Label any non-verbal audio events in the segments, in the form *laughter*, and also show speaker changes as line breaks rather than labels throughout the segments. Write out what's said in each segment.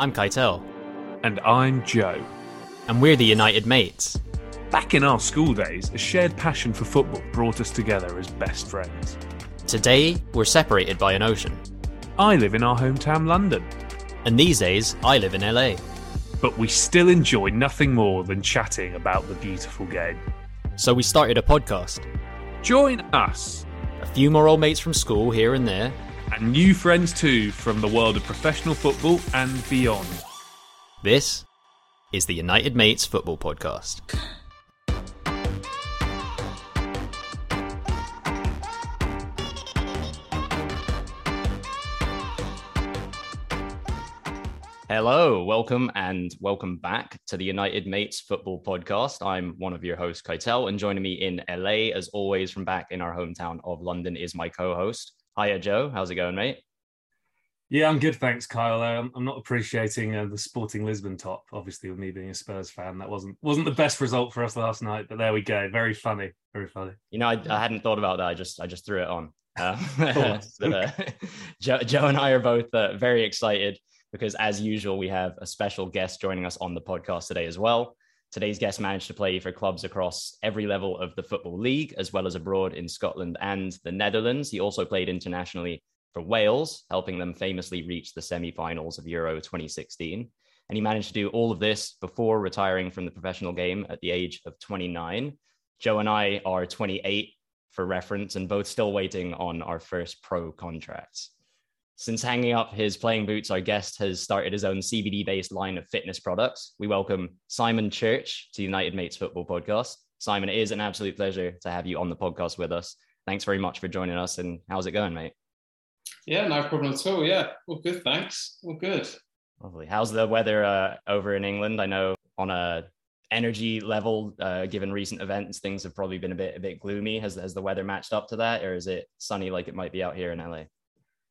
I'm Keitel.
And I'm Joe.
And we're the United Mates.
Back in our school days, a shared passion for football brought us together as best friends.
Today, we're separated by an ocean.
I live in our hometown, London.
And these days, I live in LA.
But we still enjoy nothing more than chatting about the beautiful game.
So we started a podcast.
Join us.
A few more old mates from school here and there.
And new friends too from the world of professional football and beyond.
This is the United Mates Football Podcast. Hello, welcome and welcome back to the United Mates Football Podcast. I'm one of your hosts, Keitel, and joining me in LA, as always, from back in our hometown of London, is my co host. Hiya, Joe. How's it going, mate?
Yeah, I'm good, thanks, Kyle. Um, I'm not appreciating uh, the Sporting Lisbon top. Obviously, with me being a Spurs fan, that wasn't wasn't the best result for us last night. But there we go. Very funny, very funny.
You know, I, I hadn't thought about that. I just I just threw it on. Uh, *laughs* *laughs* but, uh, *laughs* Joe, Joe, and I are both uh, very excited because, as usual, we have a special guest joining us on the podcast today as well. Today's guest managed to play for clubs across every level of the Football League, as well as abroad in Scotland and the Netherlands. He also played internationally for Wales, helping them famously reach the semi finals of Euro 2016. And he managed to do all of this before retiring from the professional game at the age of 29. Joe and I are 28 for reference and both still waiting on our first pro contracts. Since hanging up his playing boots, our guest has started his own CBD based line of fitness products. We welcome Simon Church to United Mates Football Podcast. Simon, it is an absolute pleasure to have you on the podcast with us. Thanks very much for joining us. And how's it going, mate?
Yeah, no problem at all. Yeah, all good. Thanks. All good.
Lovely. How's the weather uh, over in England? I know on a energy level, uh, given recent events, things have probably been a bit a bit gloomy. Has has the weather matched up to that, or is it sunny like it might be out here in LA?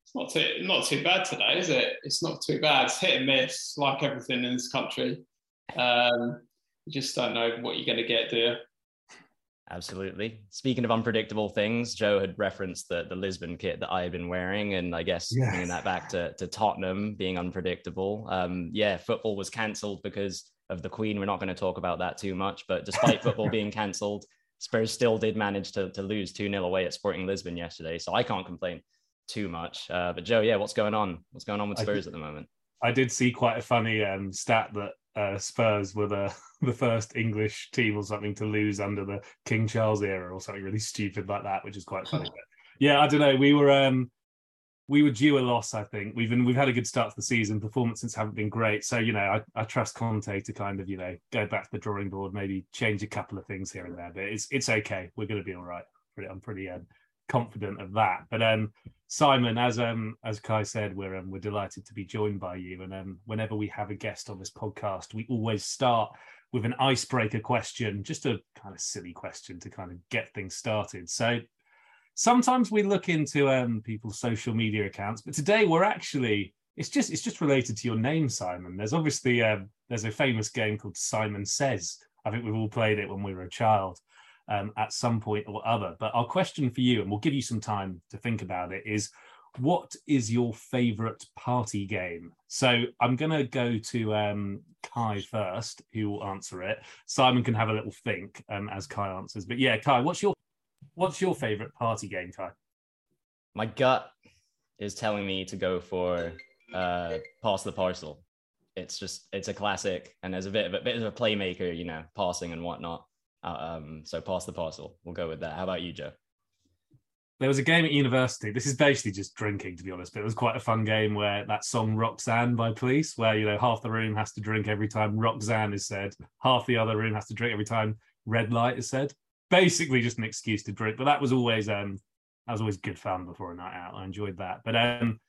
It's not too not too bad today, is it? It's not too bad. It's hit and miss, like everything in this country. Um, you just don't know what you're going to get, do you?
Absolutely. Speaking of unpredictable things, Joe had referenced the, the Lisbon kit that I had been wearing, and I guess yes. bringing that back to, to Tottenham being unpredictable. Um, yeah, football was cancelled because of the Queen. We're not going to talk about that too much, but despite football *laughs* being cancelled, Spurs still did manage to, to lose 2 0 away at Sporting Lisbon yesterday. So I can't complain too much. Uh, but Joe, yeah, what's going on? What's going on with Spurs
did,
at the moment?
I did see quite a funny um, stat that uh, Spurs were the, *laughs* the first English team or something to lose under the King Charles era or something really stupid like that, which is quite funny. *laughs* but yeah, I don't know. We were um, we were due a loss. I think we've been we've had a good start to the season. Performances haven't been great, so you know I, I trust Conte to kind of you know go back to the drawing board, maybe change a couple of things here and there. But it's it's okay. We're going to be all right. I'm pretty um, confident of that. But um, Simon, as um as Kai said, we're um, we're delighted to be joined by you. And um, whenever we have a guest on this podcast, we always start with an icebreaker question, just a kind of silly question to kind of get things started. So sometimes we look into um people's social media accounts, but today we're actually it's just it's just related to your name, Simon. There's obviously um, there's a famous game called Simon Says. I think we've all played it when we were a child um, at some point or other. But our question for you, and we'll give you some time to think about it, is what is your favorite party game? So I'm going to go to um, Kai first, who will answer it. Simon can have a little think um, as Kai answers. But yeah, Kai, what's your what's your favorite party game, Kai?
My gut is telling me to go for uh, pass the parcel. It's just it's a classic, and there's a bit of a bit of a playmaker, you know, passing and whatnot. Um, so pass the parcel. We'll go with that. How about you, Joe?
There was a game at university. This is basically just drinking, to be honest, but it was quite a fun game where that song Roxanne by Police, where you know half the room has to drink every time Roxanne is said, half the other room has to drink every time red light is said. Basically, just an excuse to drink. But that was always um that was always good fun before a night out. I enjoyed that. But um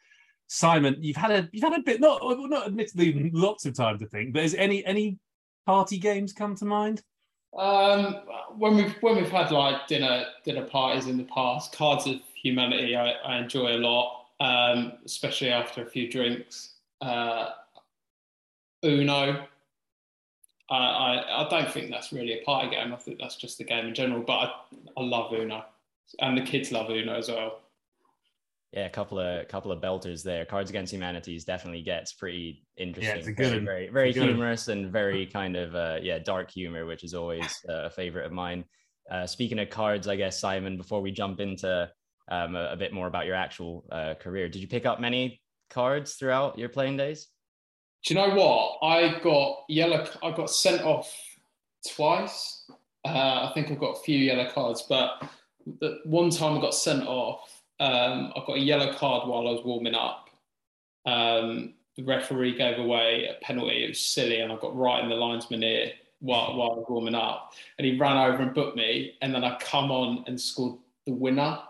Simon, you've had a you've had a bit not not admittedly lots of time to think, but has any any party games come to mind?
Um, when we've when we've had like dinner dinner parties in the past, Cards of Humanity I, I enjoy a lot, um, especially after a few drinks. Uh, Uno, I, I, I don't think that's really a party game. I think that's just the game in general. But I, I love Uno, and the kids love Uno as well.
Yeah, a couple of couple of belters there. Cards Against Humanities definitely gets pretty interesting.
Yeah, it's a good
very, very,
a good
humorous and very *laughs* kind of uh, yeah dark humor, which is always uh, a favorite of mine. Uh, speaking of cards, I guess Simon, before we jump into um, a, a bit more about your actual uh, career, did you pick up many cards throughout your playing days?
Do you know what? I got yellow. I got sent off twice. Uh, I think I've got a few yellow cards, but the one time I got sent off, um, I got a yellow card while I was warming up. Um, the referee gave away a penalty. It was silly, and I got right in the linesman ear while, while I was warming up. And he ran over and booked me, and then I come on and scored the winner.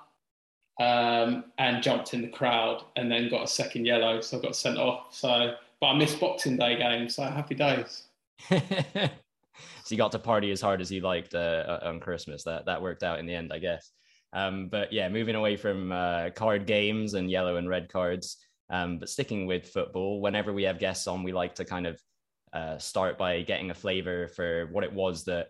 Um, and jumped in the crowd, and then got a second yellow, so I got sent off. So but I missed Boxing Day games, so happy days. *laughs*
so you got to party as hard as you liked uh, on Christmas. That that worked out in the end, I guess. Um, but yeah, moving away from uh, card games and yellow and red cards, um, but sticking with football. Whenever we have guests on, we like to kind of uh, start by getting a flavor for what it was that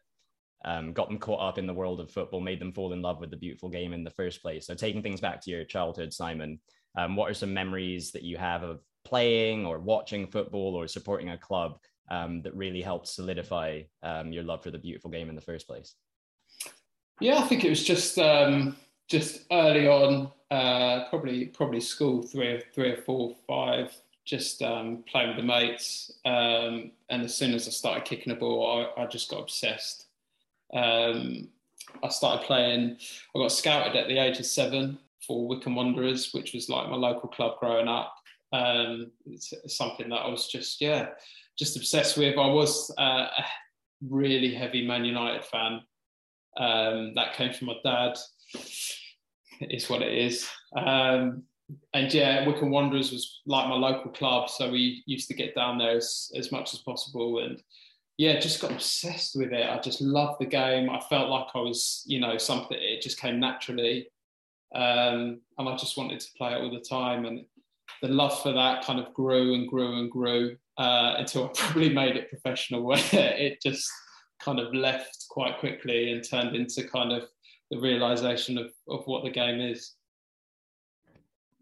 um, got them caught up in the world of football, made them fall in love with the beautiful game in the first place. So taking things back to your childhood, Simon, um, what are some memories that you have of playing or watching football or supporting a club um, that really helped solidify um, your love for the beautiful game in the first place?
Yeah, I think it was just um, just early on, uh, probably probably school three or three or four, five, just um, playing with the mates. Um, and as soon as I started kicking a ball, I, I just got obsessed. Um, I started playing. I got scouted at the age of seven for Wycombe Wanderers, which was like my local club growing up. Um, it's something that I was just yeah, just obsessed with. I was uh, a really heavy Man United fan. Um, that came from my dad. It is what it is. Um, and yeah, Wycombe Wanderers was like my local club, so we used to get down there as, as much as possible. And yeah, just got obsessed with it. I just loved the game. I felt like I was, you know, something. It just came naturally, um, and I just wanted to play it all the time. And the love for that kind of grew and grew and grew uh, until I *laughs* probably made it professional, where *laughs* it just kind of left quite quickly and turned into kind of the realization of, of what the game is.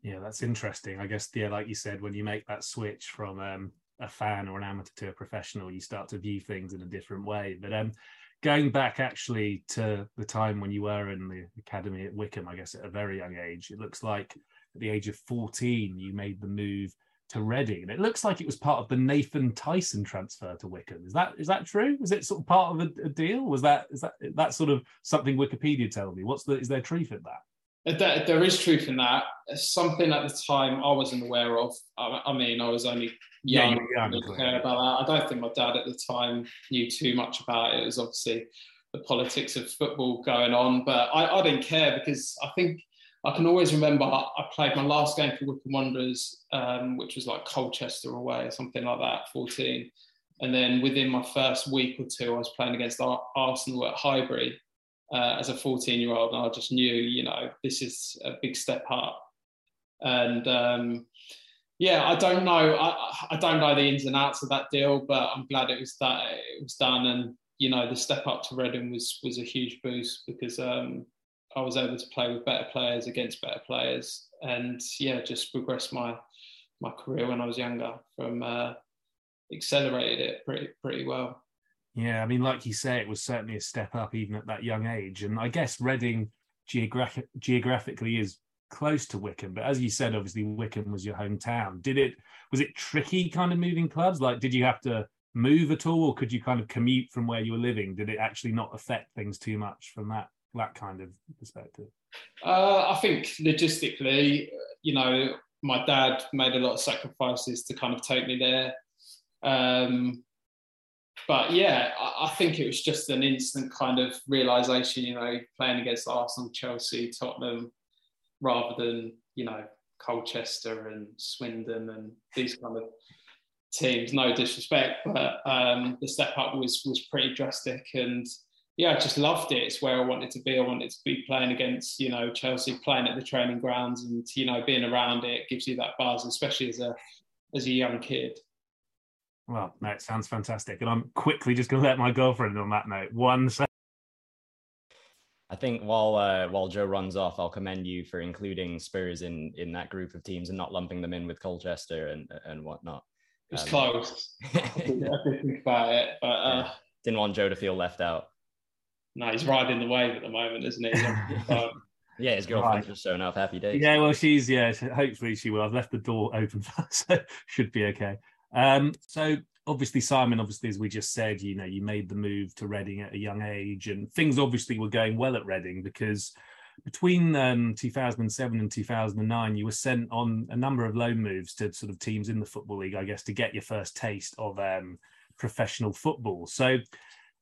Yeah, that's interesting. I guess, yeah, like you said, when you make that switch from um, a fan or an amateur to a professional, you start to view things in a different way. But um, going back actually to the time when you were in the academy at Wycombe, I guess at a very young age, it looks like at the age of 14, you made the move to Reading. And it looks like it was part of the Nathan Tyson transfer to Wycombe. Is that is that true? Was it sort of part of a, a deal? Was that is that that sort of something Wikipedia tells me? What's the is there truth in that?
There, there is truth in that. Something at the time I wasn't aware of. I, I mean, I was only young.
Yeah, young,
didn't care about that. I don't think my dad at the time knew too much about it. It was obviously the politics of football going on, but I, I didn't care because I think I can always remember I played my last game for Wycombe Wanderers, um, which was like Colchester away or something like that, 14. And then within my first week or two, I was playing against Arsenal at Highbury uh, as a 14 year old. And I just knew, you know, this is a big step up. And um, yeah, I don't know. I, I don't know the ins and outs of that deal, but I'm glad it was that it was done. And you know, the step up to Reading was was a huge boost because um, I was able to play with better players against better players, and yeah, just progressed my my career when I was younger. From uh, accelerated it pretty pretty well.
Yeah, I mean, like you say, it was certainly a step up even at that young age. And I guess Reading geographic, geographically is close to Wycombe, but as you said, obviously Wycombe was your hometown. Did it was it tricky kind of moving clubs? Like, did you have to move at all, or could you kind of commute from where you were living? Did it actually not affect things too much from that that kind of perspective?
Uh, I think logistically, you know, my dad made a lot of sacrifices to kind of take me there. Um, but yeah, I, I think it was just an instant kind of realization, you know, playing against Arsenal, Chelsea, Tottenham, rather than, you know, Colchester and Swindon and these kind of teams. No disrespect, but um, the step up was was pretty drastic, and yeah, I just loved it. It's where I wanted to be. I wanted to be playing against you know Chelsea, playing at the training grounds, and you know being around it gives you that buzz, especially as a as a young kid.
Well, no, it sounds fantastic. And I'm quickly just going to let my girlfriend on that note. One second.
I think while uh, while Joe runs off, I'll commend you for including Spurs in in that group of teams and not lumping them in with Colchester and and whatnot.
It was um, close. *laughs* I, didn't think about it, but uh, yeah.
didn't want Joe to feel left out.
No, he's riding the wave at the moment, isn't he? um, *laughs*
yeah, his girlfriend's right. just showing off. Happy days.
Yeah, well, she's yeah. Hopefully, she will. I've left the door open, for us, *laughs* so should be okay. Um, so obviously Simon, obviously as we just said, you know, you made the move to Reading at a young age, and things obviously were going well at Reading because between um, 2007 and 2009, you were sent on a number of loan moves to sort of teams in the football league, I guess, to get your first taste of um, professional football. So,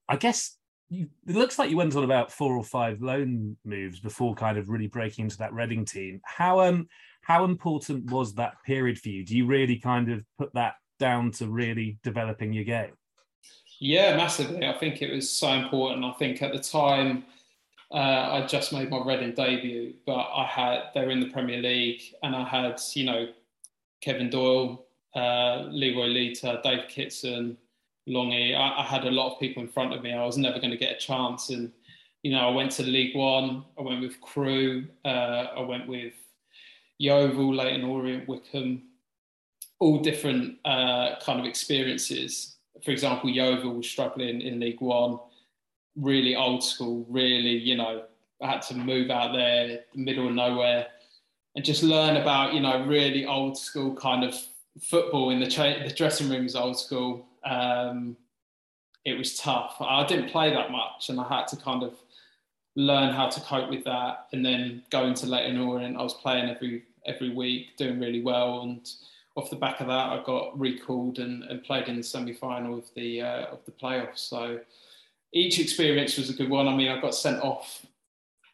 I guess you, it looks like you went on about four or five loan moves before kind of really breaking into that Reading team. How um how important was that period for you? Do you really kind of put that down to really developing your game?
Yeah, massively. I think it was so important. I think at the time, uh, I just made my Reading debut, but I had they were in the Premier League, and I had you know Kevin Doyle, uh, Leroy Lita, Dave Kitson, Longy. I, I, had a lot of people in front of me. I was never going to get a chance, and you know I went to League One. I went with Crewe, Uh, I went with Yeovil, Leyton Orient, Wycombe all different uh, kind of experiences. For example, Yeovil was struggling in League One, really old school, really, you know, I had to move out there, middle of nowhere, and just learn about, you know, really old school kind of football in the, cha- the dressing room is old school. Um, it was tough. I didn't play that much, and I had to kind of learn how to cope with that. And then going to Leyton Orient, I was playing every every week, doing really well, and off the back of that, I got recalled and, and played in the semi-final of the uh, of the playoffs. So each experience was a good one. I mean, I got sent off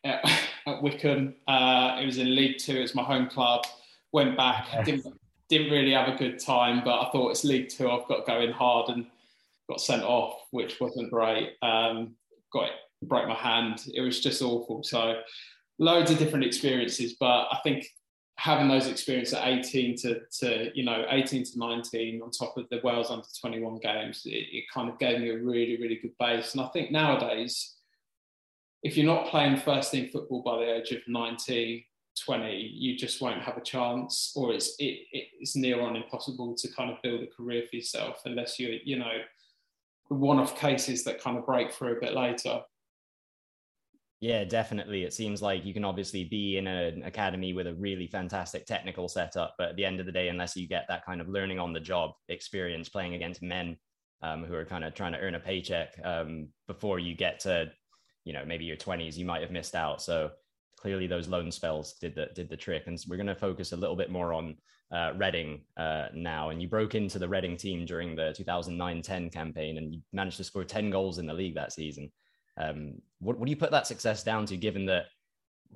at, *laughs* at Wycombe. Uh, it was in League Two. It was my home club. Went back. Didn't didn't really have a good time, but I thought it's League Two. I've got going hard and got sent off, which wasn't great. Um, got it, broke my hand. It was just awful. So loads of different experiences, but I think having those experiences at 18 to, to you know 18 to 19 on top of the Wales under 21 games, it, it, kind of gave me a really really good base. And I think nowadays, if you're not playing first team football by the age of 19, 20, you just won't have a chance, or it's it, it's near on impossible to kind of build a career for yourself unless you're you know one-off cases that kind of break through a bit later.
Yeah, definitely. It seems like you can obviously be in an academy with a really fantastic technical setup, but at the end of the day, unless you get that kind of learning on the job experience playing against men um, who are kind of trying to earn a paycheck um, before you get to, you know, maybe your 20s, you might have missed out. So clearly those loan spells did the did the trick. And we're going to focus a little bit more on uh, Reading uh, now. And you broke into the Reading team during the 2009-10 campaign, and you managed to score 10 goals in the league that season. Um, what, what, do you put that success down to, given that,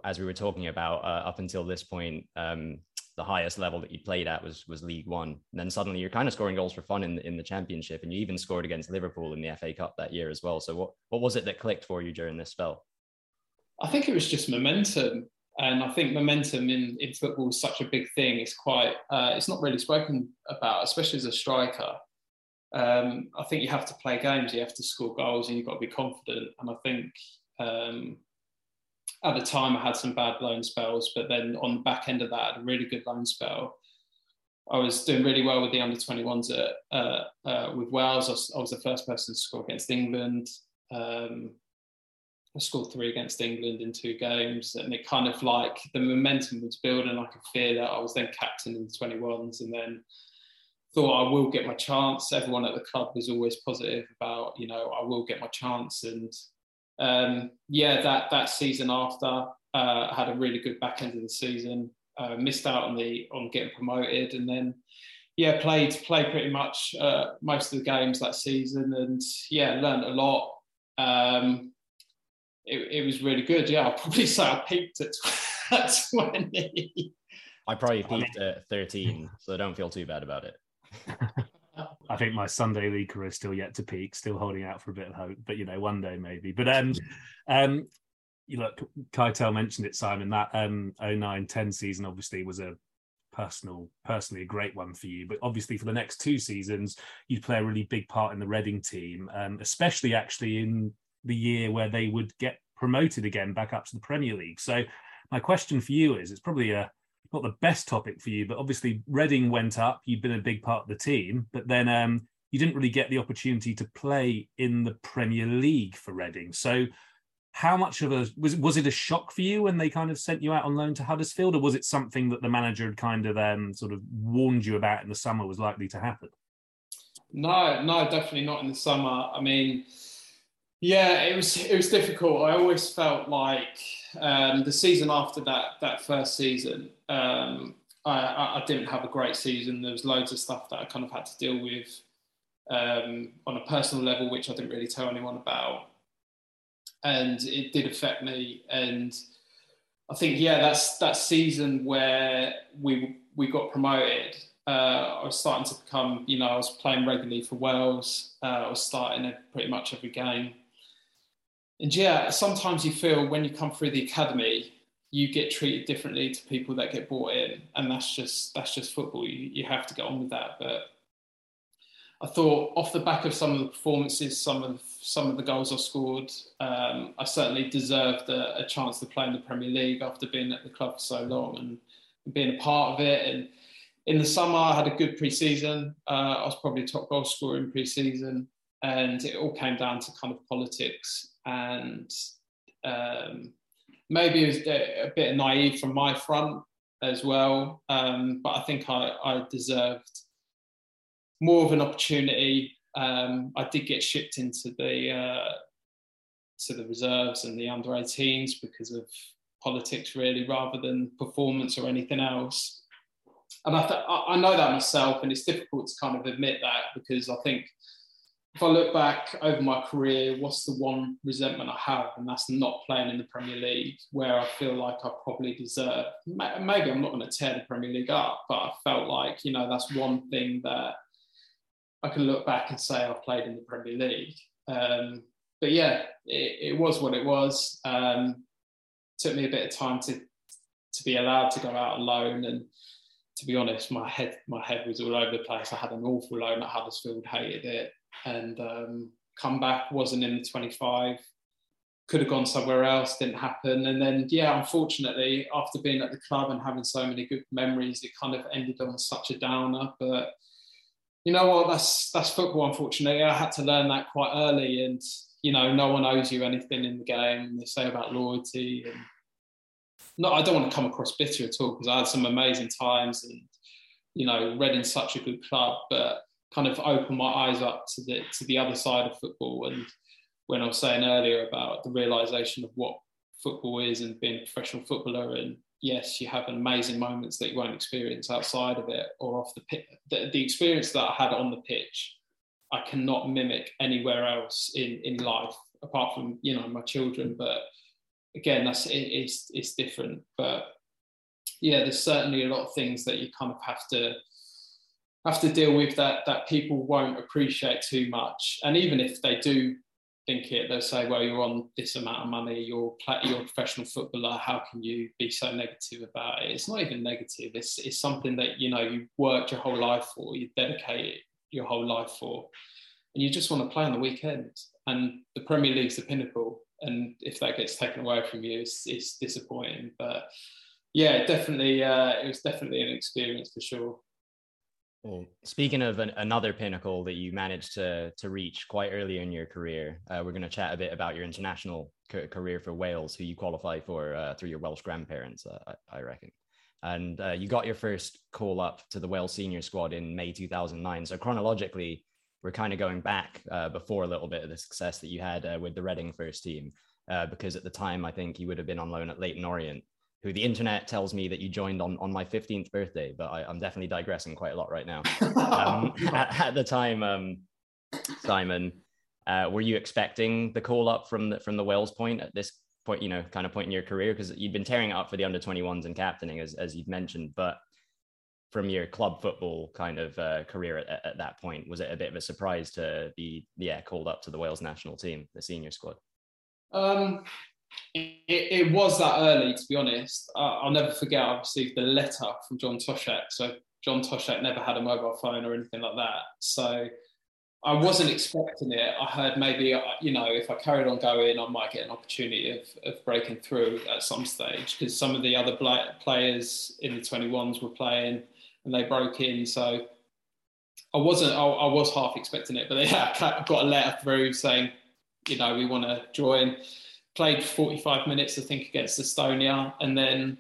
as we were talking about uh, up until this point, um, the highest level that you played at was was League One, and then suddenly you're kind of scoring goals for fun in in the Championship, and you even scored against Liverpool in the FA Cup that year as well. So what what was it that clicked for you during this spell?
I think it was just momentum, and I think momentum in in football is such a big thing. It's quite uh, it's not really spoken about, especially as a striker um, I think you have to play games, you have to score goals, and you've got to be confident. And I think um, at the time I had some bad loan spells, but then on the back end of that, I had a really good loan spell. I was doing really well with the under 21s at, uh, uh, with Wales. I was, I was, the first person to score against England. Um, scored three against England in two games, and it kind of like the momentum was building. I could feel that I was then captain in the 21s, and then thought I will get my chance. Everyone at the club was always positive about, you know, I will get my chance. And um, yeah, that that season after, uh, I had a really good back end of the season. Uh, missed out on the on getting promoted, and then yeah, played played pretty much uh, most of the games that season, and yeah, learned a lot. Um, it, it was really good. Yeah, *laughs* I'll probably say I peaked at, at twenty. *laughs*
I probably peaked at 13, so don't feel too bad about it. *laughs*
I think my Sunday league career is still yet to peak, still holding out for a bit of hope, but you know, one day maybe. But um, um, you look, Keitel mentioned it, Simon. That um 09-10 season obviously was a personal, personally a great one for you. But obviously for the next two seasons, you play a really big part in the Reading team, um, especially actually in the year where they would get promoted again back up to the Premier League. So my question for you is: it's probably a not the best topic for you, but obviously Reading went up. You've been a big part of the team, but then um, you didn't really get the opportunity to play in the Premier League for Reading. So how much of a was was it a shock for you when they kind of sent you out on loan to Huddersfield, or was it something that the manager had kind of um, sort of warned you about in the summer was likely to happen?
No, no, definitely not in the summer. I mean, yeah, it was it was difficult. I always felt like um, the season after that that first season, um, I, I, didn't have a great season. There was loads of stuff that I kind of had to deal with um, on a personal level, which I didn't really tell anyone about and it did affect me. And I think, yeah, that's that season where we we got promoted. Uh, I was starting to become, you know, I was playing regularly for Wales. Uh, I was starting pretty much every game. And yeah, sometimes you feel when you come through the academy, you get treated differently to people that get brought in, and that's just that's just football. You you have to get on with that. But I thought off the back of some of the performances, some of some of the goals I scored, um, I certainly deserved a, a, chance to play in the Premier League after being at the club for so long and, being a part of it. And in the summer, I had a good pre-season. Uh, I was probably top goal scorer in pre-season, and it all came down to kind of politics and um, maybe it was a, bit naive from my front as well. Um, but I think I, I deserved more of an opportunity. Um, I did get shipped into the uh, to the reserves and the under 18s because of politics, really, rather than performance or anything else. And I, th- I know that myself, and it's difficult to kind of admit that because I think if I look back over my career, what's the one resentment I have? And that's not playing in the Premier League, where I feel like I probably deserve. Maybe I'm not going to tear the Premier League up, but I felt like, you know, that's one thing that I can look back and say I've played in the Premier League. Um, but yeah, it, it, was what it was. Um, took me a bit of time to to be allowed to go out alone, and to be honest, my head my head was all over the place. I had an awful loan at Huddersfield, hated it, and um, come back wasn't in the 25. Could have gone somewhere else, didn't happen. And then, yeah, unfortunately, after being at the club and having so many good memories, it kind of ended on such a downer. But you know what? That's that's football. Unfortunately, I had to learn that quite early, and you know, no one owes you anything in the game. They say about loyalty, and no, I don't want to come across bitter at all because I had some amazing times, and you know, Reading such a good club, but kind of opened my eyes up to the to the other side of football. And when I was saying earlier about the realization of what football is and being a professional footballer and yes, you have amazing moments that you won't experience outside of it or off the pitch. The, the, experience that I had on the pitch, I cannot mimic anywhere else in, in life apart from you know my children. But again, that's it, it's it's different. But yeah, there's certainly a lot of things that you kind of have to have to deal with that that people won't appreciate too much. And even if they do think it. They'll say, "Well, you're on this amount of money. You're you're a professional footballer. How can you be so negative about it?" It's not even negative. It's it's something that you know you worked your whole life for. You dedicated your whole life for, and you just want to play on the weekend. And the Premier League's the pinnacle. And if that gets taken away from you, it's, it's disappointing. But yeah, definitely, uh, it was definitely an experience for sure.
Well, speaking of an, another pinnacle that you managed to to reach quite early in your career, uh, we're going to chat a bit about your international ca- career for Wales, who you qualify for uh, through your Welsh grandparents, uh, I, I, reckon. And uh, you got your first call up to the Wales senior squad in May 2009. So chronologically, we're kind of going back uh, before a little bit of the success that you had uh, with the Reading first team, because at the time I think you would have been on loan at Leyton Orient who the internet tells me that you joined on, on my 15th birthday, but I, am definitely digressing quite a lot right now. Um, *laughs* at, at, the time, um, Simon, uh, were you expecting the call up from the, from the Wales point at this point, you know, kind of point in your career? Because you'd been tearing it up for the under 21s and captaining, as, as you've mentioned, but from your club football kind of uh, career at, at, that point, was it a bit of a surprise to be, yeah, called up to the Wales national team, the senior squad?
Um, it, it, was that early, to be honest. I'll never forget. I received a letter from John Toshack. So John Toshack never had a mobile phone or anything like that. So I wasn't expecting it. I heard maybe, uh, you know, if I carried on going, I might get an opportunity of, of breaking through at some stage because some of the other players in the 21s were playing and they broke in. So I wasn't, I, I was half expecting it, but *laughs* yeah, I got a letter through saying, you know, we want to join. Played 45 minutes, I think, against Estonia. And then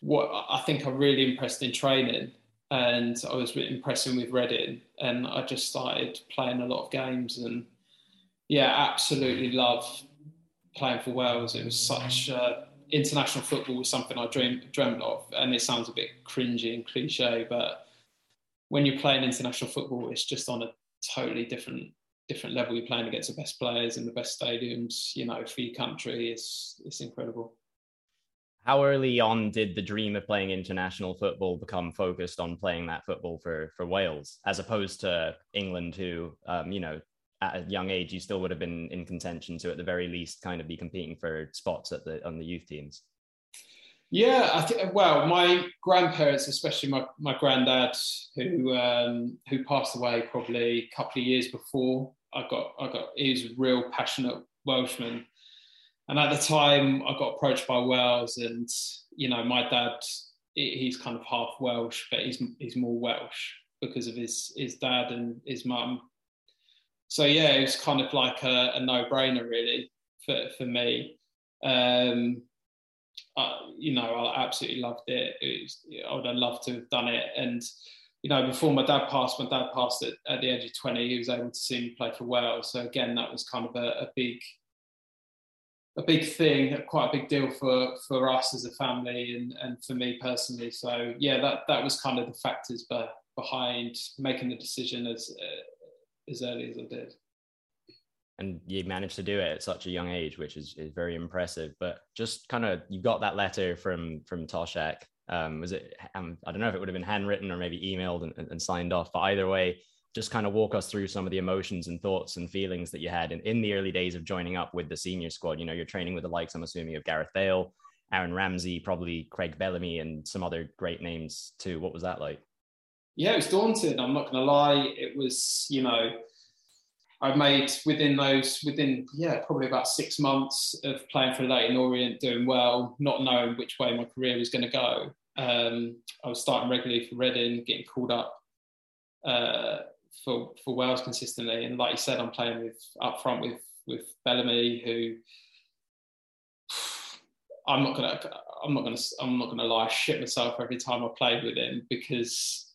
what I think I really impressed in training and I was impressing with Reading, and I just started playing a lot of games, and yeah, absolutely love playing for Wales. It was such international football was something I dreamed dreamt of, and it sounds a bit cringy and cliche, but when you're playing international football, it's just on a totally different different level. You're playing against the best players in the best stadiums, you know, for your country. It's it's incredible
how early on did the dream of playing international football become focused on playing that football for for Wales, as opposed to England, who um, you know at a young age you still would have been in contention to at the very least kind of be competing for spots at the on the youth teams.
Yeah, I think. Well, my grandparents, especially my my granddad, who um, who passed away probably a couple of years before I got I got. He was a real passionate Welshman, and at the time, I got approached by Wales, and you know, my dad, he's kind of half Welsh, but he's he's more Welsh because of his his dad and his mum. So yeah, it was kind of like a, a no-brainer really for for me. Um, I, you know, I absolutely loved it. it was, I would have loved to have done it. And you know, before my dad passed, my dad passed at, at the age of 20. He was able to see me play for Wales. So again, that was kind of a, a big a big thing, quite a big deal for for us as a family and and for me personally. So yeah, that that was kind of the factors but behind making the decision as uh, as early as I did.
And you managed to do it at such a young age, which is, is very impressive. But just kind of, you got that letter from from Toshack. Um, was it? Um, I don't know if it would have been handwritten or maybe emailed and, and signed off. But either way, just kind of walk us through some of the emotions and thoughts and feelings that you had in, in the early days of joining up with the senior squad. You know, you're training with the likes, I'm assuming, of Gareth Bale, Aaron Ramsey, probably Craig Bellamy, and some other great names too. What was that like?
Yeah, it was daunting. I'm not going to lie. It was, you know, I made within those, within, yeah, probably about six months of playing for Leyton Orient, doing well, not knowing which way my career was going to go. Um, I was starting regularly for Reading, getting called up uh, for for Wales consistently. And like you said, I'm playing with up front with with Bellamy, who I'm not gonna I'm not gonna I'm not gonna lie, shit myself every time I played with him because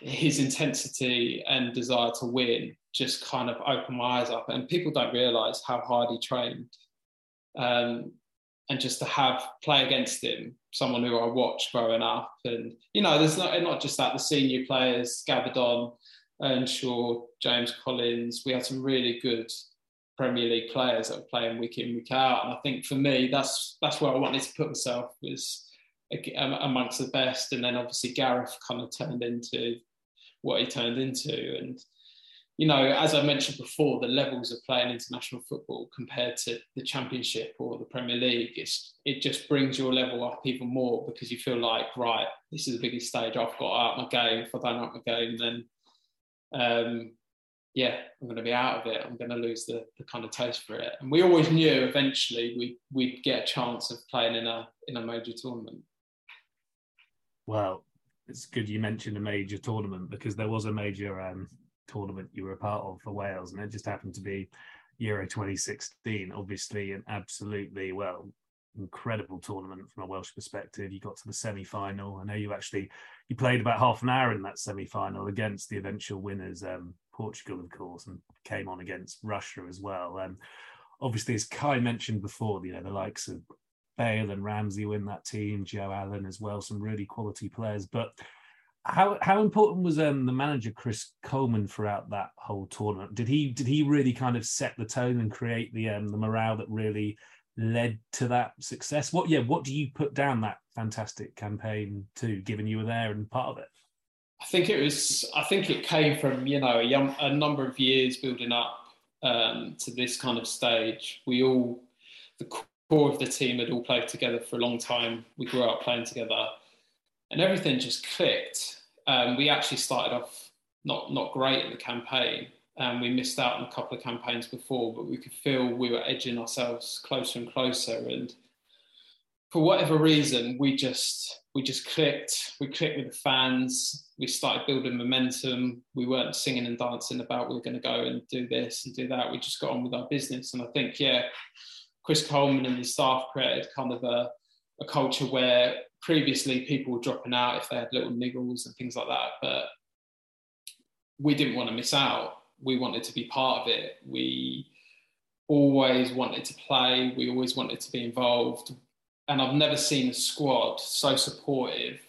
his intensity and desire to win just kind of opened my eyes up. And people don't realise how hard he trained. Um, and just to have play against him, someone who I watched growing up, and you know, there's not not just that the senior players gathered Earnshaw, James Collins. We had some really good Premier League players that were playing week in, week out. And I think for me, that's that's where I wanted to put myself was amongst the best. And then obviously Gareth kind of turned into what he turned into. And you know, as I mentioned before, the levels of playing international football compared to the Championship or the Premier League, it just brings your level up even more because you feel like, right, this is the biggest stage. I've got out my game. If I don't up my game, then um, yeah, I'm going to be out of it. I'm going to lose the, the kind of taste for it. And we always knew eventually we, we'd get a chance of playing in a in a major tournament.
Well, it's good you mentioned a major tournament because there was a major um, tournament you were a part of for Wales, and it just happened to be Euro 2016. Obviously, an absolutely well incredible tournament from a Welsh perspective. You got to the semi final. I know you actually you played about half an hour in that semi final against the eventual winners, um, Portugal, of course, and came on against Russia as well. Um, obviously, as Kai mentioned before, you know the likes of Bale and Ramsey win that team, Joe Allen as well, some really quality players. But how how important was um, the manager Chris Coleman throughout that whole tournament? Did he did he really kind of set the tone and create the um, the morale that really led to that success? What yeah, what do you put down that fantastic campaign to, given you were there and part of it?
I think it was. I think it came from you know a, young, a number of years building up um, to this kind of stage. We all, the core of the team, had all played together for a long time. We grew up playing together, and everything just clicked. Um, we actually started off not not great in the campaign, and we missed out on a couple of campaigns before, but we could feel we were edging ourselves closer and closer. And for whatever reason, we just we just clicked. We clicked with the fans. We started building momentum. We weren't singing and dancing about we are going to go and do this and do that. We just got on with our business. And I think, yeah, Chris Coleman and his staff created kind of a, a culture where previously people were dropping out if they had little niggles and things like that. But we didn't want to miss out. We wanted to be part of it. We always wanted to play. We always wanted to be involved. And I've never seen a squad so supportive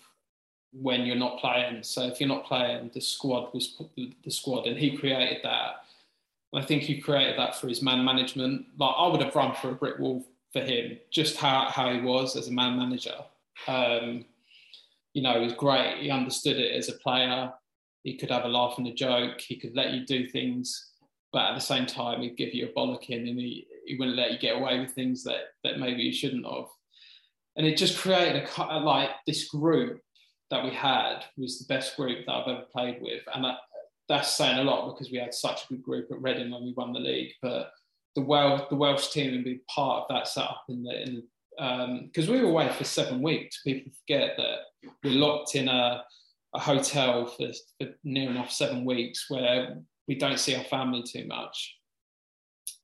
when you're not playing. So if you're not playing, the squad was the squad, and he created that. I think he created that for his man management. Like I would have run for a brick wall for him, just how, how he was as a man manager. Um, you know, he was great. He understood it as a player. He could have a laugh and a joke. He could let you do things, but at the same time, he'd give you a bollocking and he, he wouldn't let you get away with things that, that maybe you shouldn't have. And it just created a like this group that we had was the best group that I've ever played with, and that, that's saying a lot because we had such a good group at Reading when we won the league. But the Welsh, the Welsh team and be part of that setup in the in because um, we were away for seven weeks. People forget that we're locked in a, a hotel for, for near enough seven weeks where we don't see our family too much.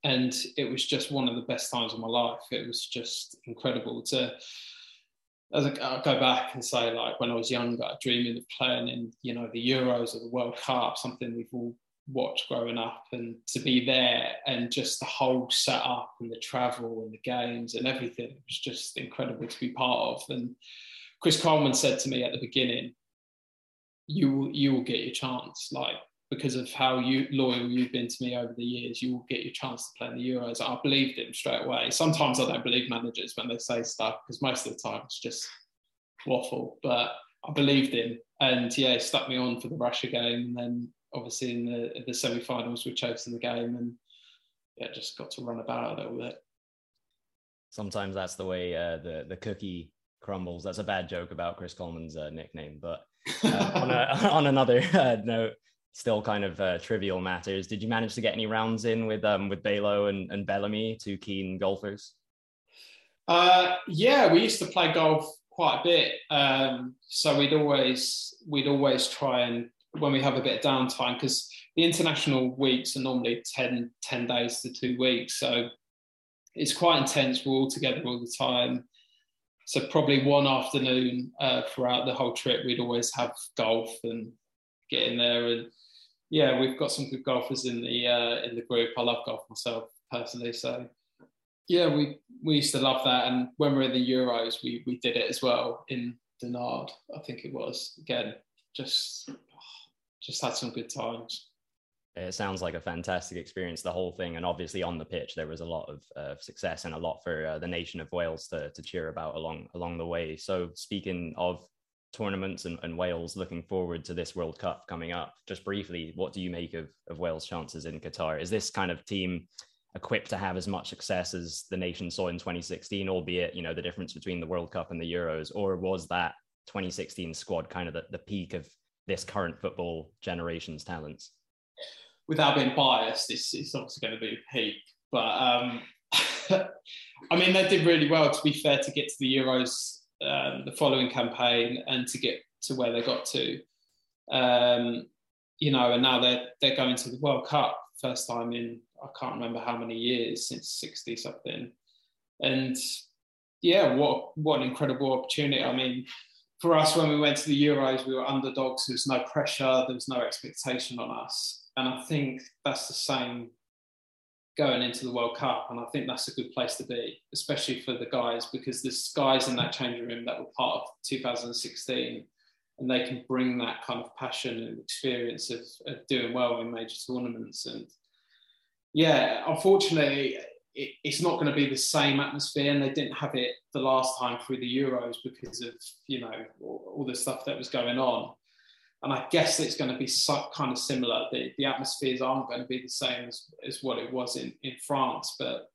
And it was just one of the best times of my life. It was just incredible to as I, go back and say, like when I was younger, dreaming of playing in, you know, the Euros or the World Cup, something we've all watched growing up, and to be there and just the whole setup and the travel and the games and everything it was just incredible to be part of. And Chris Coleman said to me at the beginning, "You will, you will get your chance. Like because of how you loyal you've been to me over the years, you will get your chance to play in the Euros. I believed him straight away. Sometimes I don't believe managers when they say stuff because most of the time it's just waffle. But I believed him, and yeah, stuck me on for the Russia game, and then obviously in the the semi-finals we chasing the game, and yeah, just got to run about a little bit.
Sometimes that's the way uh, the the cookie crumbles. That's a bad joke about Chris Coleman's uh, nickname, but uh, *laughs* on, a, *laughs* on another uh, note still kind of uh, trivial matters. Did you manage to get any rounds in with um, with Balo and, and Bellamy, two keen golfers?
Uh, yeah, we used to play golf quite a bit. Um, so we'd always we'd always try and when we have a bit of downtime because the international weeks are normally 10, 10 days to two weeks. So it's quite intense. We're all together all the time. So probably one afternoon uh, throughout the whole trip, we'd always have golf and get in there and yeah, we've got some good golfers in the uh, in the group. I love golf myself personally, so yeah, we we used to love that. And when we are in the Euros, we we did it as well in Dinard, I think it was. Again, just just had some good times.
It sounds like a fantastic experience, the whole thing, and obviously on the pitch there was a lot of uh, success and a lot for uh, the nation of Wales to to cheer about along along the way. So speaking of tournaments and, and, Wales looking forward to this World Cup coming up. Just briefly, what do you make of, of Wales' chances in Qatar? Is this kind of team equipped to have as much success as the nation saw in 2016, albeit, you know, the difference between the World Cup and the Euros, or was that 2016 squad kind of the, the peak of this current football generation's talents?
Without being biased, it's, it's obviously going to be a peak, but um, *laughs* I mean, they did really well. To be fair, to get to the Euros um, the following campaign and to get to where they got to. Um, you know, and now they're they're going to the World Cup first time in I can't remember how many years since sixty something, and yeah, what what an incredible opportunity. I mean, for us when we went to the Euros, we were underdogs. There was no pressure. There was no expectation on us, and I think that's the same going into the World Cup. And I think that's a good place to be, especially for the guys, because there's guys in that changing room that were part of 2016 and they can bring that kind of passion and experience of, of doing well in major tournaments. And yeah, unfortunately, it, it's not going to be the same atmosphere, and they didn't have it the last time through the Euros because of you know all, the stuff that was going on and I guess it's going to be so, kind of similar. The, the atmospheres aren't going to be the same as, as what it was in, in France, but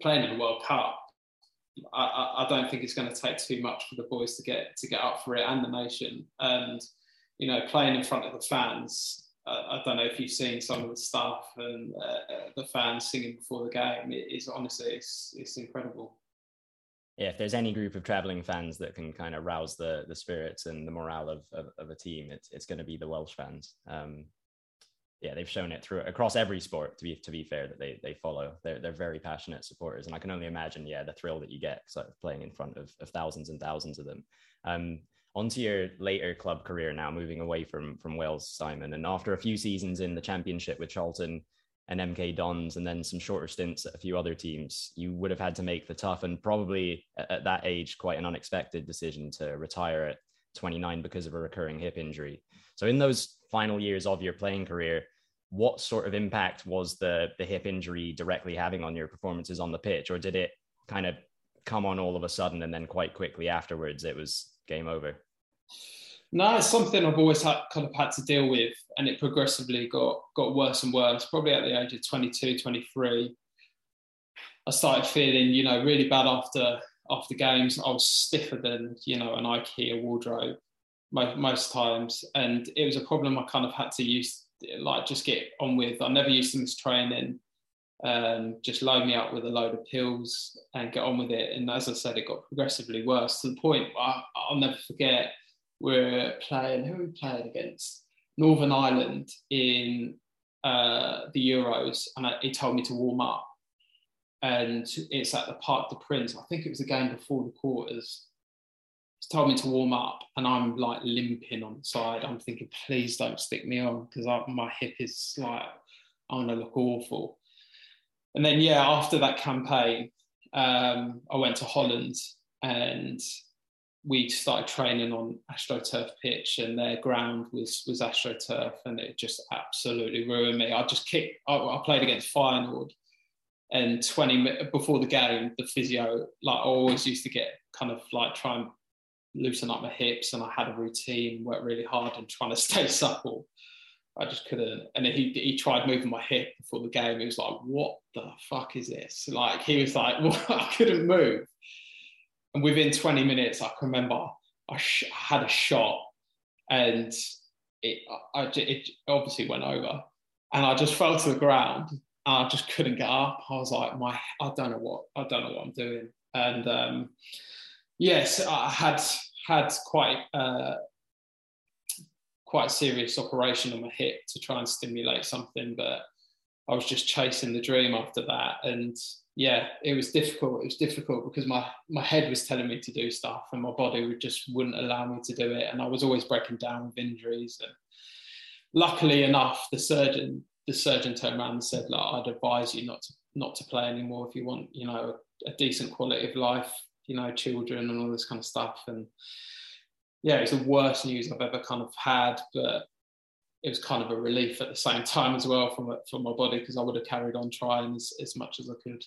playing in the World Cup, I, I, don't think it's going to take too much for the boys to get to get up for it and the nation. And you know, playing in front of the fans, I, don't know if you've seen some of the stuff and uh, the fans singing before the game. It is honestly, it's it's incredible.
Yeah, if there's any group of traveling fans that can kind of rouse the the spirits and the morale of of, of a team, it's it's going to be the Welsh fans. Um, yeah, they've shown it through across every sport. To be to be fair, that they they follow. They're they're very passionate supporters, and I can only imagine, yeah, the thrill that you get sort of playing in front of, of thousands and thousands of them. Um, onto your later club career now, moving away from from Wales, Simon, and after a few seasons in the Championship with Charlton and MK Dons, and then some shorter stints at a few other teams, you would have had to make the tough and probably at that age quite an unexpected decision to retire at 29 because of a recurring hip injury. So in those final years of your playing career, what sort of impact was the the hip injury directly having on your performances on the pitch, or did it kind of come on all of a sudden and then quite quickly afterwards it was game over?
No, it's something I've always had, kind of had to deal with, and it progressively got got worse and worse. Probably at the age of 22, 23, I started feeling, you know, really bad after after games. I was stiffer than you know an IKEA wardrobe most, most times, and it was a problem I kind of had to use like just get on with. I never used to miss training. Um, just load me up with a load of pills and get on with it. And as I said, it got progressively worse to the point I, will never forget. We're playing. Who are we playing against? Northern Ireland in uh, the Euros, and I, he told me to warm up. And it's at the Parc des Princes. I think it was the game before the quarters He's told me to warm up, and I'm like limping on the side. I'm thinking, please don't stick me on because my hip is like, I'm gonna look awful. And then, yeah, after that campaign, um, I went to Holland and we started training on AstroTurf pitch, and their ground was was AstroTurf, and it just absolutely ruined me. I just kicked. I, I played against Feyenoord, and 20 minutes before the game, the physio, like I always used to get kind of like try and loosen up my hips and I had a routine, worked really hard and trying to *laughs* stay supple. I just couldn't. And then he, he tried moving my hip before the game. He was like, what the fuck is this? Like, he was like, *laughs* well, I couldn't move. And within 20 minutes, I can remember I, sh- I had a shot and it, I, it obviously went over. And I just fell to the ground and I just couldn't get up. I was like, my, I don't know what, I don't know what I'm doing. And um, yes, I had had quite uh, quite serious operation on my hip to try and stimulate something, but I was just chasing the dream after that. And yeah, it was difficult. It was difficult because my my head was telling me to do stuff, and my body would just wouldn't allow me to do it. And I was always breaking down with injuries. And luckily enough, the surgeon the surgeon turned around and said, "Like I'd advise you not to not to play anymore if you want, you know, a, a decent quality of life you know, children and all this kind of stuff. And yeah, it's the worst news I've ever kind of had, but it was kind of a relief at the same time as well from from my body because I would have carried on trying as, as much as I could.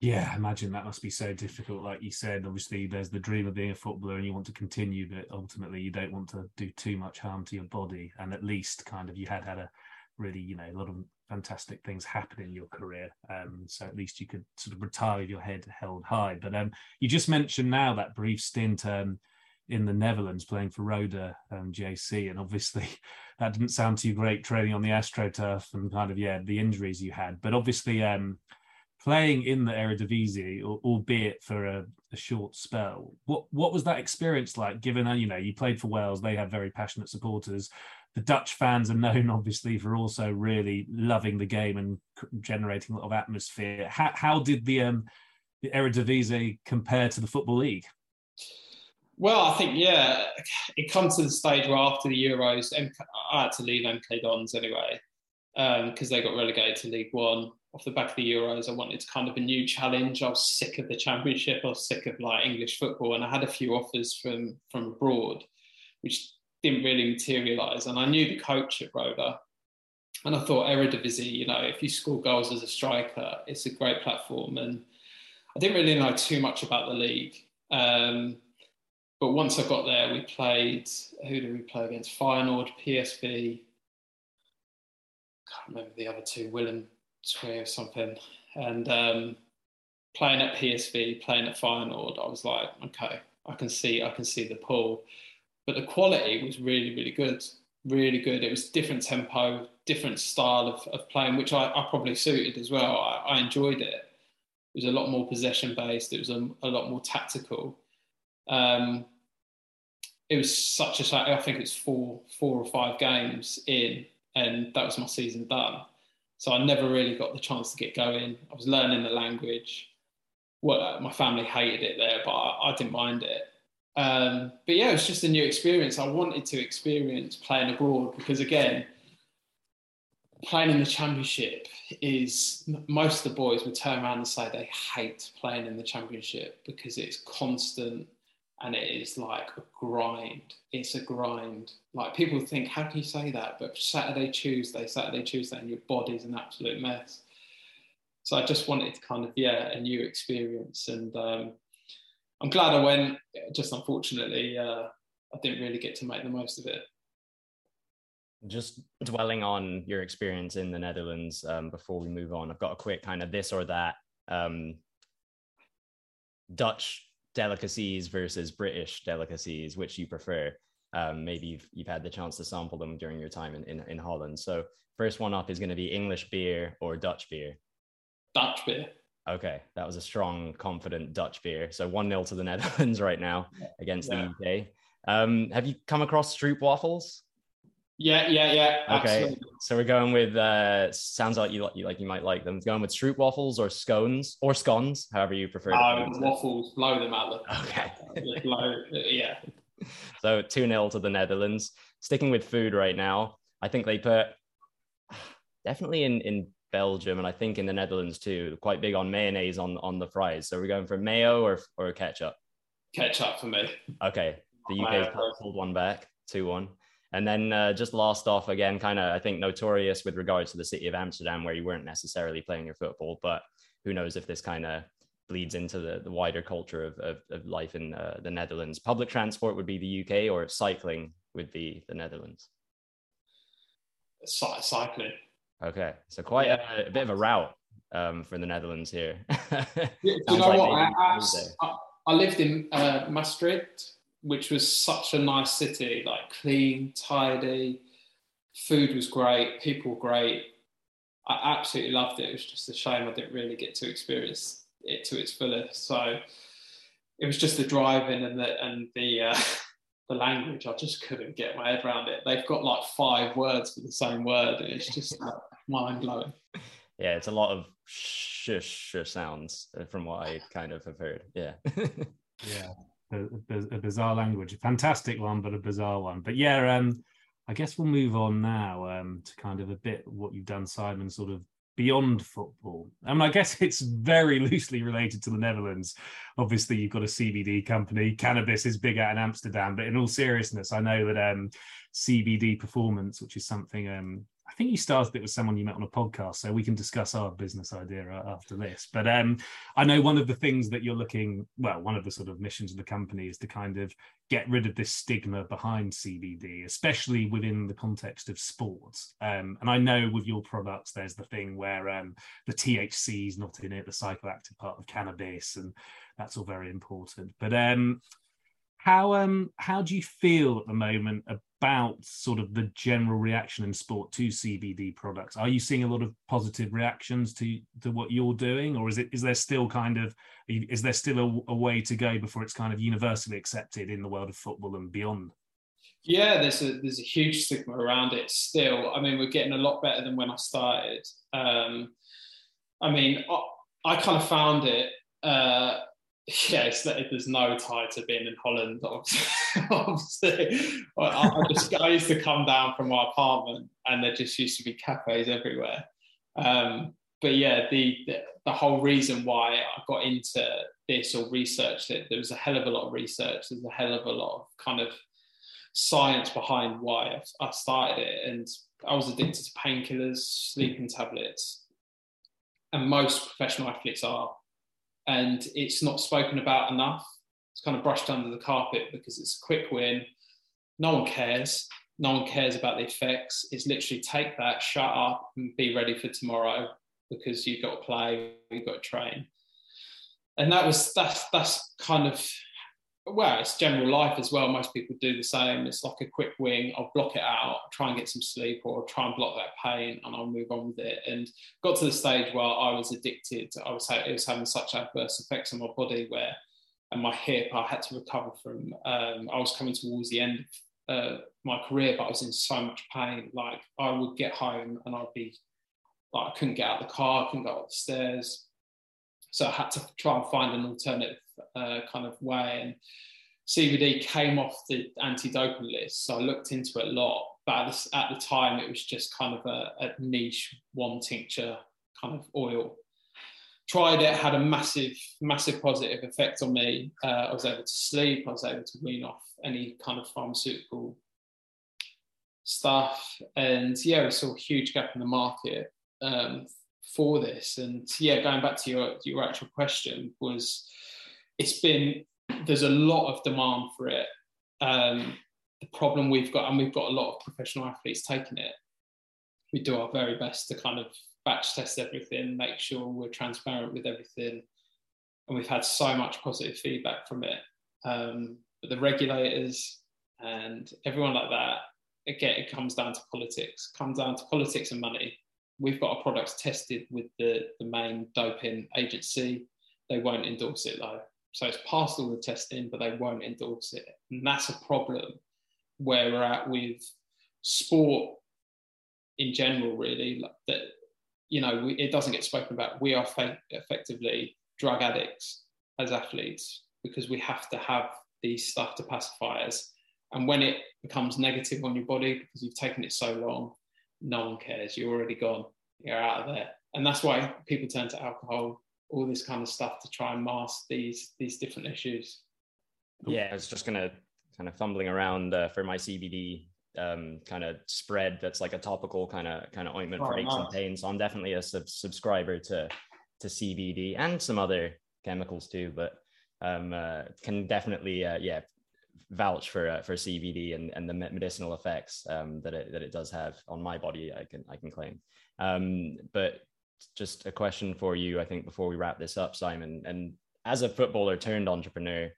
Yeah, I imagine that must be so difficult. Like you said, obviously there's the dream of being a footballer and you want to continue, but ultimately you don't want to do too much harm to your body. And at least kind of you had had a really, you know, a lot of fantastic things happen in your career. Um, so at least you could sort of retire with your head held high. But um, you just mentioned now that brief stint um, in the Netherlands playing for Roda um, JC, and obviously *laughs* that didn't sound too great training on the AstroTurf and kind of yeah the injuries you had. But obviously um, playing in the Eredivisie, albeit for a, a, short spell, what what was that experience like? Given you know you played for Wales, they have very passionate supporters the Dutch fans are known, *laughs* obviously, for also really loving the game and generating a lot of atmosphere. How, how did the um, the Eredivisie compare to the Football League?
Well, I think yeah, it comes to the stage where after the Euros, I had to leave MK Dons anyway because um, they got relegated to League One off the back of the Euros. I wanted kind of a new challenge. I was sick of the Championship. I was sick of like English football, and I had a few offers from from abroad, which didn't really materialise. And I knew the coach at Roda. And I thought Eredivisie, you know, if you score goals as a striker, it's a great platform. And I didn't really know too much about the league. Um, but once I got there, we played, who did we play against? Feyenoord, PSV. can't remember the other two, Willem Twee or something. And um, playing at PSV, playing at Feyenoord, I was like, okay, I can see, I can see the pull but the quality was really, really good. really good. It was different tempo, different style of, of playing, which I, I probably suited as well. I, I, enjoyed it. It was a lot more possession based. It was a, a lot more tactical. Um, it was such a I think it's four four or five games in, and that was my season done. So I never really got the chance to get going. I was learning the language. Well, my family hated it there, but I, I didn't mind it. Um, but yeah, it was just a new experience. I wanted to experience playing abroad because, again, playing in the championship is most of the boys would turn around and say they hate playing in the championship because it's constant and it is like a grind. It's a grind. Like people think, how can you say that? But Saturday, Tuesday, Saturday, Tuesday, and your body's an absolute mess. So I just wanted to kind of yeah a new experience, and um, I'm glad I went. Just unfortunately, uh, I didn't really get to make the most of it.
Just dwelling on your experience in the Netherlands um, before we move on, I've got a quick kind of this or that. Um, Dutch delicacies versus British delicacies, which you prefer. Um, maybe you've, you've had the chance to sample them during your time in, in, in Holland. So first one up is going to be English beer or Dutch beer.
Dutch beer.
Okay, that was a strong, confident Dutch beer. So one 0 to the *laughs* Netherlands right now against yeah. the UK. Um, have you come across Stroop waffles?
Yeah, yeah, yeah.
Okay, absolutely. so we're going with. Uh, sounds like you, you like you might like them. Going with Stroop waffles or scones or scones, however you prefer.
Um, waffles, blow them out.
The, *laughs* okay. *laughs*
blow, yeah.
So two 0 to the Netherlands. Sticking with food right now, I think they put *sighs* definitely in in Belgium and I think in the Netherlands too, quite big on mayonnaise on on the fries. So we're going for mayo or or ketchup.
Ketchup for me.
Okay, the UK pulled one back, two one. And then uh, just last off again, kind of I think notorious with regards to the city of Amsterdam, where you weren't necessarily playing your football, but who knows if this kind of bleeds into the, the wider culture of, of, of life in uh, the Netherlands. Public transport would be the UK, or cycling would be the Netherlands.
cycling.
Okay, so quite yeah. a, a, bit of a route um, for the Netherlands here. *laughs*
yeah, you know like what? I, I, I, lived in uh, Maastricht, which was such a nice city, like clean, tidy. Food was great, people were great. I absolutely loved it. It was just a shame I didn't really get to experience it to its fullest. So it was just the driving and the and the uh, *laughs* the language. I just couldn't get my head around it. They've got like five words for the same word, and it's just like, mind blowing.
Yeah, it's a lot of shush, shush sounds uh, from what I kind of have heard. Yeah. *laughs*
yeah. A, a, bizarre language, a fantastic one, but a bizarre one. But yeah, um, I guess we'll move on now um, to kind of a bit what you've done, Simon, sort of beyond football. I mean, I guess *laughs* it's very loosely related to the Netherlands. Obviously, you've got a CBD company. Cannabis is big out in Amsterdam, but in all seriousness, I know that um, CBD performance, which is something um, I think you started it with someone you met on a podcast, so we can discuss our business idea after this. But um, I know one of the things that you're looking, well, one of the sort of missions of the company is to kind of get rid of this stigma behind CBD, especially within the context of sports. Um, and I know with your products, there's the thing where um, the THC is not in it, the psychoactive part of cannabis, and that's all very important. But um, how um how do you feel at the moment about sort of the general reaction in sport to CBD products? Are you seeing a lot of positive reactions to to what you're doing, or is it is there still kind of is there still a, a way to go before it's kind of universally accepted in the world of football and beyond?
Yeah, there's a there's a huge stigma around it still. I mean, we're getting a lot better than when I started. Um, I mean, I, I kind of found it. Uh, yeah, there's no tie to being in Holland. *laughs* Obviously, I, I, just I used to come down from my apartment, and there just used to be cafes everywhere. Um, but yeah, the, the, the whole reason why I got into this or researched it, there was a hell of a lot of research. There's a hell of a lot of kind of science behind why I started it, and I was addicted to painkillers, sleeping tablets, and most professional athletes are and it's not spoken about enough. It's kind of brushed under the carpet because it's a quick win. No one cares. No one cares about the effects. It's literally take that, shut up, and be ready for tomorrow because you've got to play, you've got to train. And that was that's that's kind of well, it's general life as well. Most people do the same. It's like a quick wing. I'll block it out, try and get some sleep, or try and block that pain, and I'll move on with it. And got to the stage where I was addicted. I was it was having such adverse effects on my body where, and my hip, I had to recover from. Um, I was coming towards the end of uh, my career, but I was in so much pain. Like I would get home and I'd be like I couldn't get out of the car, I couldn't go up the stairs. So I had to try and find an alternative uh, kind of way. And CBD came off the anti-doping list, so I looked into it a lot. But at the, time, it was just kind of a, a niche one tincture kind of oil. Tried it, had a massive, massive positive effect on me. Uh, I was able to sleep. I was able to wean off any kind of pharmaceutical stuff, and yeah, we saw a huge gap in the market um, for this. And yeah, going back to your your actual question was, it's been there's a lot of demand for it. Um, the problem we've got, and we've got a lot of professional athletes taking it. We do our very best to kind of batch test everything, make sure we're transparent with everything, and we've had so much positive feedback from it. Um, but the regulators and everyone like that, again, it comes down to politics, comes down to politics and money we've got our products tested with the, the main doping agency. They won't endorse it though. So it's passed all the testing, but they won't endorse it. And that's a problem where we're at with sport in general, really. Like that, you know, we, it doesn't get spoken about. We are effectively drug addicts as athletes because we have to have these stuff to pacify us. And when it becomes negative on your body because you've taken it so long, no one cares. You're already gone. You're out of there. And that's why people turn to alcohol, all this kind of stuff to try and mask these these different issues.
Yeah, I was just gonna kind of fumbling around uh, for my CBD um, kind of spread that's like a topical kind of kind of ointment oh, for aches nice. and pains. So I'm definitely a sub- subscriber to to CBD and some other chemicals too, but um, uh, can definitely uh, yeah vouch for uh, for CBD and, and the medicinal effects um, that it that it does have on my body. I can I can claim. Um, but just a question for you, I think, before we wrap this up, Simon. And as a footballer turned entrepreneur,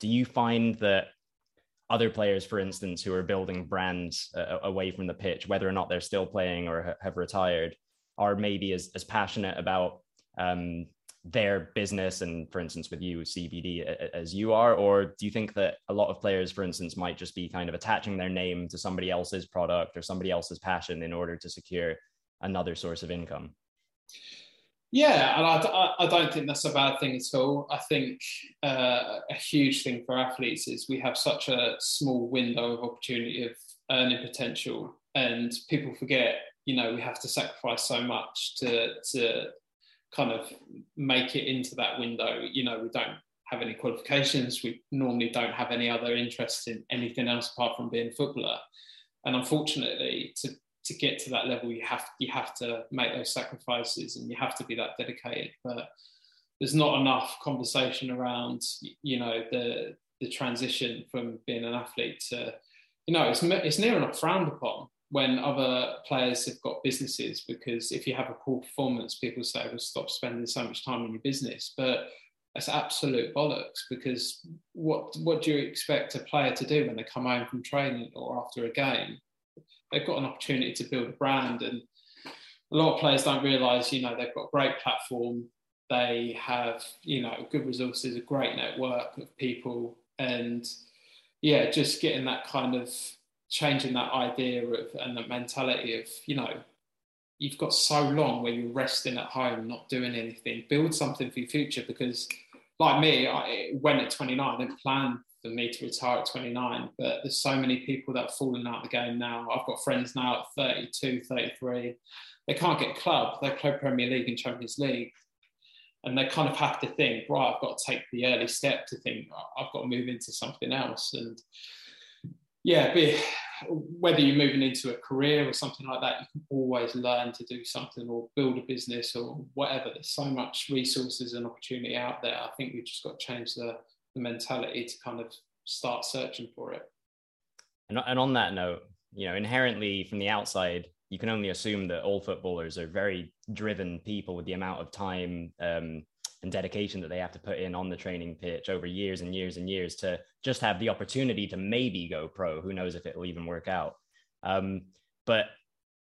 do you find that other players, for instance, who are building brands uh, away from the pitch, whether or not they're still playing or ha- have retired, are maybe as, as passionate about um, their business and for instance with you cbd as you are or do you think that a lot of players for instance might just be kind of attaching their name to somebody else's product or somebody else's passion in order to secure another source of income
yeah and i, I don't think that's a bad thing at all i think uh, a huge thing for athletes is we have such a small window of opportunity of earning potential and people forget you know we have to sacrifice so much to to kind of make it into that window. You know, we don't have any qualifications. We normally don't have any other interest in anything else apart from being a footballer. And unfortunately, to to get to that level, you have you have to make those sacrifices and you have to be that dedicated. But there's not enough conversation around, you know, the the transition from being an athlete to, you know, it's it's near enough frowned upon when other players have got businesses because if you have a poor performance, people say, well, stop spending so much time on your business. But that's absolute bollocks because what what do you expect a player to do when they come home from training or after a game? They've got an opportunity to build a brand and a lot of players don't realise, you know, they've got a great platform, they have, you know, good resources, a great network of people and yeah, just getting that kind of changing that idea of and that mentality of you know you've got so long where you're resting at home not doing anything. Build something for your future because like me I went at 29 I didn't plan for me to retire at 29 but there's so many people that have fallen out of the game now. I've got friends now at 32 33 they can't get club. They play Premier League and Champions League. And they kind of have to think right I've got to take the early step to think I've got to move into something else. And yeah, but whether you're moving into a career or something like that, you can always learn to do something or build a business or whatever. There's so much resources and opportunity out there. I think we've just got to change the, the mentality to kind of start searching for it.
And, and on that note, you know, inherently from the outside, you can only assume that all footballers are very driven people with the amount of time um, and dedication that they have to put in on the training pitch over years and years and years to just have the opportunity to maybe go pro. Who knows if it'll even work out? Um, but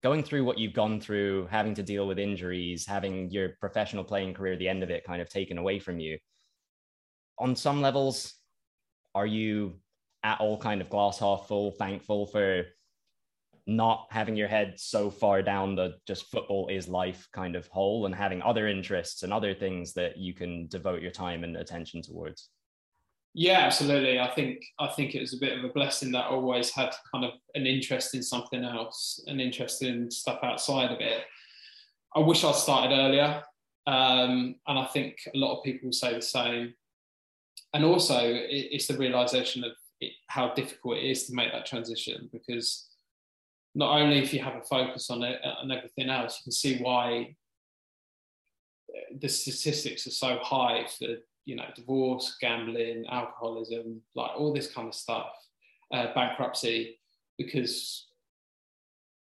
going through what you've gone through, having to deal with injuries, having your professional playing career, the end of it kind of taken away from you, on some levels, are you at all kind of glass half full, thankful for not having your head so far down the just football is life kind of hole and having other interests and other things that you can devote your time and attention towards?
Yeah, absolutely. I think I think it was a bit of a blessing that I always had kind of an interest in something else, an interest in stuff outside of it. I wish I'd started earlier, um, and I think a lot of people say the same. And also, it's the realization of it, how difficult it is to make that transition because not only if you have a focus on it and everything else, you can see why the statistics are so high for you know, divorce, gambling, alcoholism, like all this kind of stuff, uh, bankruptcy, because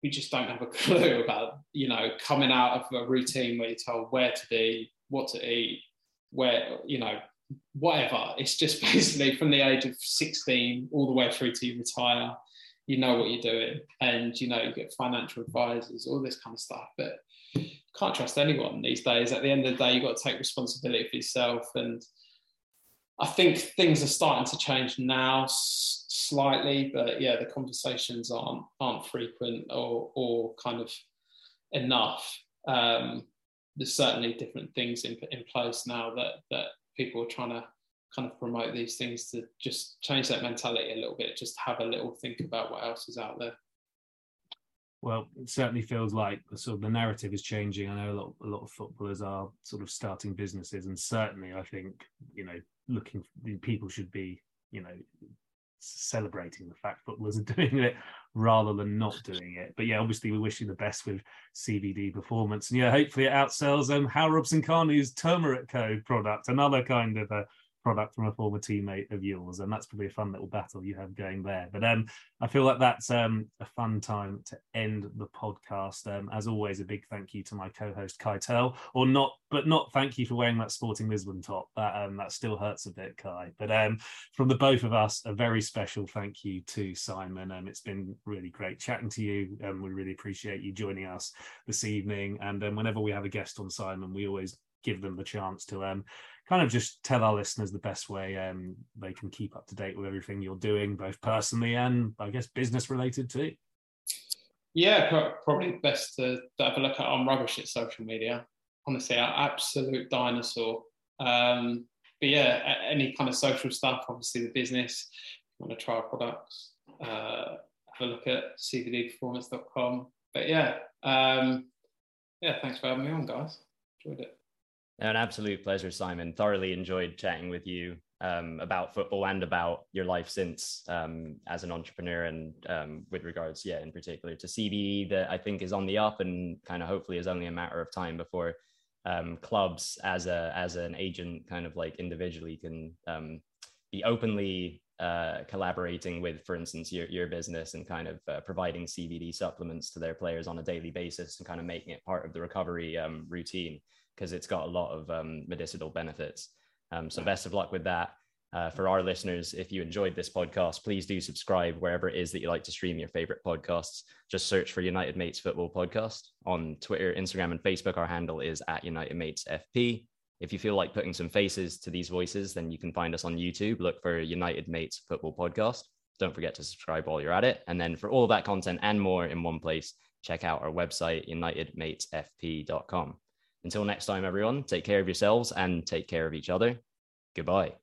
we just don't have a *laughs* clue about, you know, coming out of a routine where you're told where to be, what to eat, where, you know, whatever. It's just *laughs* basically from the age of 16 all the way through to you retire, you know what you're doing. And, you know, you get financial advisors, all this kind of stuff. But can't trust anyone these days. At the end of the day, you've got to take responsibility for yourself. And I think things are starting to change now s- slightly, but yeah, the conversations aren't aren't frequent or or kind of enough. Um, there's certainly different things in in place now that that people are trying to kind of promote these things to just change that mentality a little bit, just have a little think about what else is out there.
Well, it certainly feels like the sort of the narrative is changing. I know a lot, a lot of footballers are sort of starting businesses, and certainly, I think you know, looking people should be you know celebrating the fact footballers are *laughs* doing it rather than not doing it. But yeah, obviously we wish you the best with CBD performance, and yeah, hopefully it outsells um, Hal Robson-Kanu's turmeric code product, another kind of a product from a former teammate of yours, and that's probably a fun little battle you have going there. But um, I feel like that's um, a fun time to end the podcast. Um, as always, a big thank you to my co-host Kai Tell, or not, but not thank you for wearing that Sporting Lisbon top. That um, that still hurts a bit, Kai. But um, from the both of us, a very special thank you to Simon. Um, it's been really great chatting to you. Um, we really appreciate you joining us this evening. And whenever we have a guest on Simon, we always give them the chance to um, kind of just tell our listeners the best way um, they can keep up to date with everything you're doing, both personally and I guess business related too.
Yeah, probably best to have a look at on rubbish at social media. Honestly, our absolute dinosaur. Um, but yeah, any kind of social stuff, obviously the business, you want to try our products, uh, have a look at cbdperformance.com. But yeah, um, yeah, thanks for having me on, guys. Enjoyed it.
An absolute pleasure, Simon. Thoroughly enjoyed chatting with you um, about football and about your life since um, as an entrepreneur, and um, with regards, yeah, in particular to CBD, that I think is on the up, and kind of hopefully is only a matter of time before um, clubs, as a as an agent, kind of like individually, can um, be openly uh, collaborating with, for instance, your your business and kind of uh, providing CBD supplements to their players on a daily basis and kind of making it part of the recovery um, routine because it's got a lot of um, medicinal benefits. Um, so best of luck with that. Uh, for our listeners, if you enjoyed this podcast, please do subscribe wherever it is that you like to stream your favorite podcasts. Just search for United Mates Football Podcast on Twitter, Instagram, and Facebook. Our handle is at United Mates FP. If you feel like putting some faces to these voices, then you can find us on YouTube. Look for United Mates Football Podcast. Don't forget to subscribe while you're at it. And then for all that content and more in one place, check out our website, unitedmatesfp.com. Until next time, everyone, take care of yourselves and take care of each other. Goodbye.